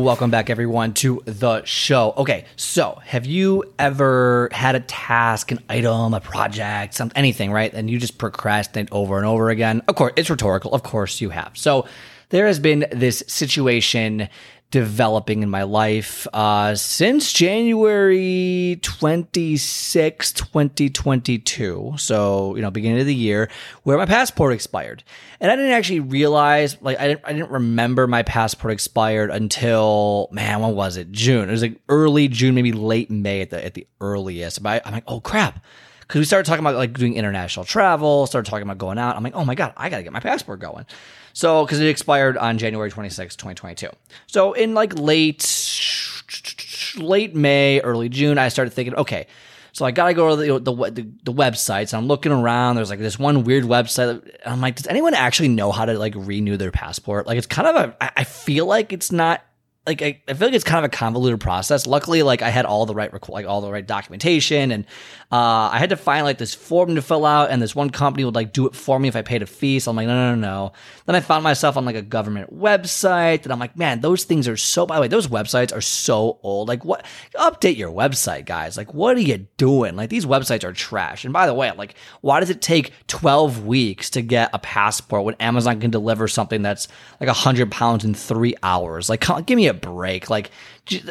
Welcome back, everyone, to the show. Okay, so have you ever had a task, an item, a project, something, anything, right? And you just procrastinate over and over again? Of course, it's rhetorical. Of course, you have. So there has been this situation developing in my life uh, since January 26, 2022. So, you know, beginning of the year, where my passport expired. And I didn't actually realize, like, I didn't, I didn't remember my passport expired until, man, when was it? June. It was like early June, maybe late May at the, at the earliest. But I, I'm like, oh crap because we started talking about like doing international travel, started talking about going out. I'm like, oh my God, I got to get my passport going. So, because it expired on January 26, 2022. So, in like late, late May, early June, I started thinking, okay, so I gotta go to the, the, the, the websites. I'm looking around. There's like this one weird website. I'm like, does anyone actually know how to like renew their passport? Like, it's kind of a. I feel like it's not like I, I, feel like it's kind of a convoluted process. Luckily, like I had all the right like all the right documentation, and uh, I had to find like this form to fill out, and this one company would like do it for me if I paid a fee. So I'm like, no, no, no, no. Then I found myself on like a government website, and I'm like, man, those things are so. By the way, those websites are so old. Like, what? Update your website, guys. Like, what are you doing? Like, these websites are trash. And by the way, like, why does it take 12 weeks to get a passport when Amazon can deliver something that's like 100 pounds in three hours? Like, give me a break. Like,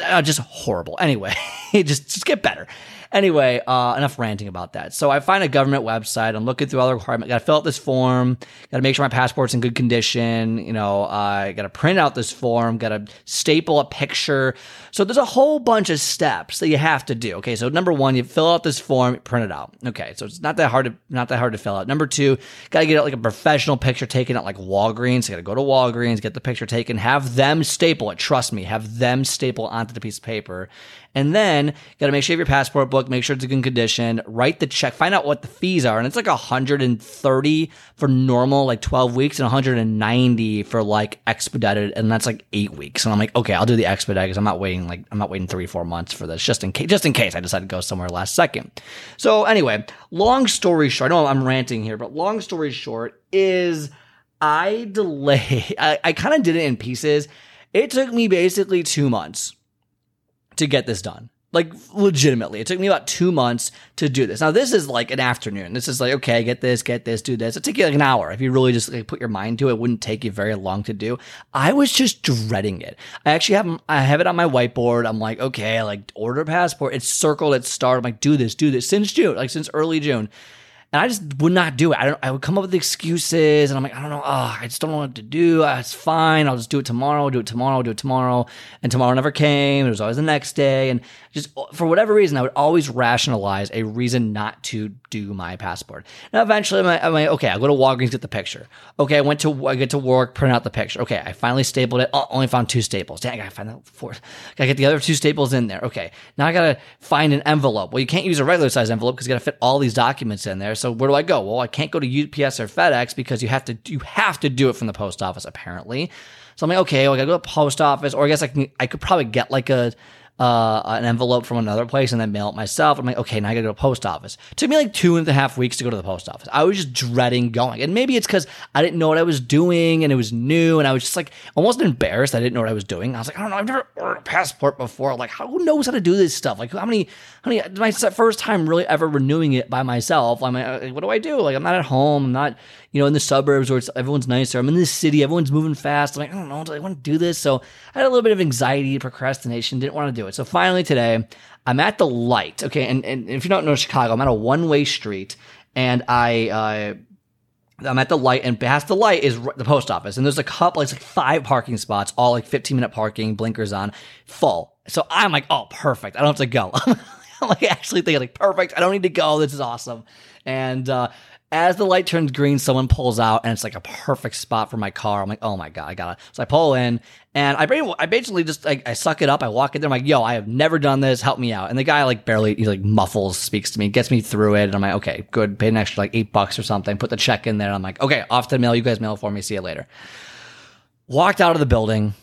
uh, just horrible. Anyway, just just get better. Anyway, uh, enough ranting about that. So I find a government website. I'm looking through all the requirements. Got to fill out this form. Got to make sure my passport's in good condition. You know, I got to print out this form. Got to staple a picture. So there's a whole bunch of steps that you have to do. Okay, so number one, you fill out this form, print it out. Okay, so it's not that hard to not that hard to fill out. Number two, got to get like a professional picture taken at like Walgreens. Got to go to Walgreens, get the picture taken, have them staple it. Trust me, have them staple onto the piece of paper, and then you got to make sure you have your passport book, make sure it's in good condition, write the check, find out what the fees are. And it's like 130 for normal, like 12 weeks, and 190 for like expedited. And that's like eight weeks. And I'm like, okay, I'll do the expedited because I'm not waiting like, I'm not waiting three, four months for this just in case, just in case I decide to go somewhere last second. So anyway, long story short, I know I'm ranting here, but long story short is I delay, I, I kind of did it in pieces. It took me basically two months to get this done. Like legitimately, it took me about two months to do this. Now this is like an afternoon. This is like okay, get this, get this, do this. It took you like an hour if you really just like, put your mind to it. it. Wouldn't take you very long to do. I was just dreading it. I actually have I have it on my whiteboard. I'm like okay, like order passport. It's circled. It's started. I'm like do this, do this since June, like since early June. And I just would not do it. I. I would come up with excuses, and I'm like, I don't know. Oh, I just don't know what to do. Uh, it's fine. I'll just do it tomorrow. I'll do it tomorrow. I'll do it tomorrow. And tomorrow never came. It was always the next day. And just for whatever reason, I would always rationalize a reason not to do my passport. Now, eventually, I'm like, I'm like okay, I'll go to Walgreens get the picture. Okay, I went to I get to work, print out the picture. Okay, I finally stapled it. Oh, only found two staples. Dang, I gotta find the fourth. Gotta get the other two staples in there. Okay, now I gotta find an envelope. Well, you can't use a regular size envelope because you gotta fit all these documents in there. So where do I go? Well, I can't go to UPS or FedEx because you have to you have to do it from the post office apparently. So I'm like, okay, well, I gotta go to the post office, or I guess I can I could probably get like a uh, an envelope from another place and then mail it myself. I'm like, okay, now I gotta go to the post office. It took me like two and a half weeks to go to the post office. I was just dreading going. And maybe it's because I didn't know what I was doing and it was new and I was just like almost embarrassed. I didn't know what I was doing. I was like, I don't know, I've never ordered a passport before. Like, who knows how to do this stuff? Like, how many, how many, my first time really ever renewing it by myself. I'm like, uh, what do I do? Like, I'm not at home. I'm not, you know, in the suburbs where everyone's nicer. I'm in the city, everyone's moving fast. I'm like, I don't know, do I want to do this? So I had a little bit of anxiety, procrastination, didn't want to do it. So finally today, I'm at the light. Okay, and, and if you don't know Chicago, I'm at a one way street, and I. Uh, I'm at the light, and past the light is the post office, and there's a couple, it's like five parking spots, all like 15 minute parking, blinkers on, full. So I'm like, oh, perfect. I don't have to go. I'm like actually thinking like, perfect. I don't need to go. This is awesome. And uh, As the light turns green, someone pulls out and it's like a perfect spot for my car. I'm like, oh my God, I got it. So I pull in and I, I basically just, I, I suck it up. I walk in there. I'm like, yo, I have never done this. Help me out. And the guy like barely, he like muffles, speaks to me, gets me through it. And I'm like, okay, good. Pay an extra like eight bucks or something. Put the check in there. I'm like, okay, off to the mail. You guys mail for me. See you later. Walked out of the building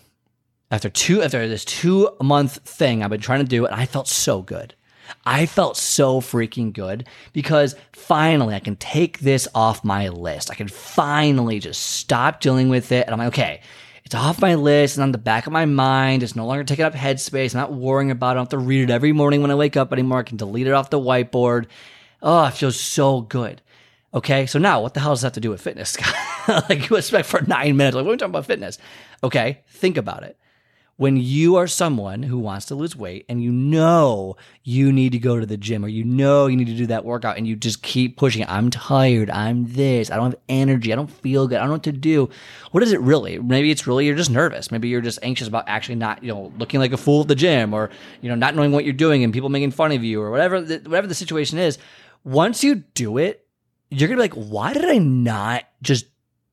after two, after this two month thing I've been trying to do. And I felt so good. I felt so freaking good because finally I can take this off my list. I can finally just stop dealing with it. And I'm like, okay, it's off my list and on the back of my mind. It's no longer taking up headspace. I'm not worrying about it. I don't have to read it every morning when I wake up anymore. I can delete it off the whiteboard. Oh, it feels so good. Okay, so now what the hell does that have to do with fitness? like you expect for nine minutes? Like, what are we talking about fitness? Okay, think about it when you are someone who wants to lose weight and you know you need to go to the gym or you know you need to do that workout and you just keep pushing I'm tired. I'm this. I don't have energy. I don't feel good. I don't know what to do. What is it really? Maybe it's really you're just nervous. Maybe you're just anxious about actually not, you know, looking like a fool at the gym or, you know, not knowing what you're doing and people making fun of you or whatever, the, whatever the situation is. Once you do it, you're going to be like, why did I not just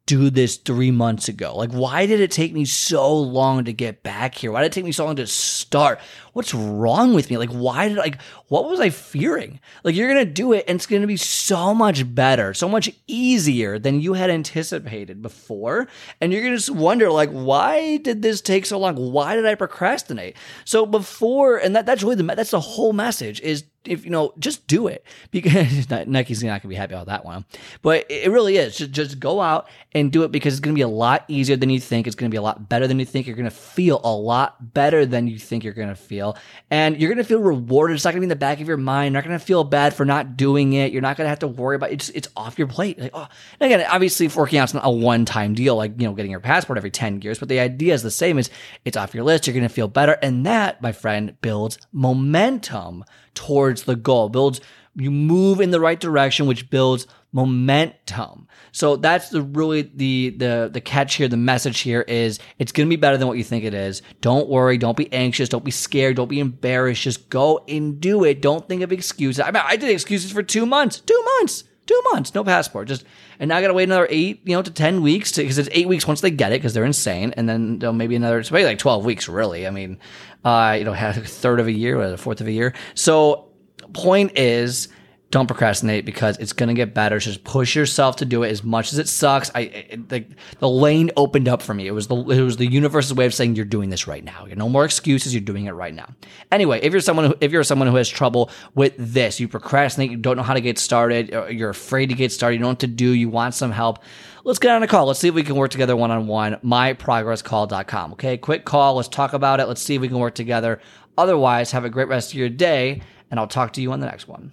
do this three months ago? Like, why did it take me so long to get back here? Why did it take me so long to start? What's wrong with me? Like, why did like what was I fearing? Like, you're gonna do it and it's gonna be so much better, so much easier than you had anticipated before. And you're gonna just wonder, like, why did this take so long? Why did I procrastinate? So before, and that, that's really the that's the whole message is if you know, just do it because Nike's not gonna be happy about that one. But it really is. Just just go out and do it because it's gonna be a lot easier than you think. It's gonna be a lot better than you think. You're gonna feel a lot better than you think you're gonna feel, and you're gonna feel rewarded. It's not gonna be in the back of your mind. You're not gonna feel bad for not doing it. You're not gonna have to worry about it. It's it's off your plate. Like oh, and again, obviously, working out's not a one time deal like you know getting your passport every ten years. But the idea is the same. Is it's off your list. You're gonna feel better, and that, my friend, builds momentum towards the goal, builds, you move in the right direction, which builds momentum. So that's the really the the the catch here, the message here is it's to be better than what you think it is. Don't worry, don't be anxious, don't be scared, don't be embarrassed. Just go and do it. Don't think of excuses. I mean, I did excuses for 2 months. 2 months. 2 months, no passport. Just and now I got to wait another 8, you know, to 10 weeks because it's 8 weeks once they get it because they're insane and then maybe another it's maybe like 12 weeks really. I mean, uh, you know, a third of a year, or a fourth of a year. So point is don't procrastinate because it's going to get better. Just push yourself to do it as much as it sucks. I it, the, the lane opened up for me. It was the it was the universe's way of saying you're doing this right now. You're no more excuses. You're doing it right now. Anyway, if you're someone who, if you're someone who has trouble with this, you procrastinate, you don't know how to get started, you're afraid to get started, you don't know what to do, you want some help. Let's get on a call. Let's see if we can work together one on one. MyProgressCall.com. Okay, quick call. Let's talk about it. Let's see if we can work together. Otherwise, have a great rest of your day, and I'll talk to you on the next one.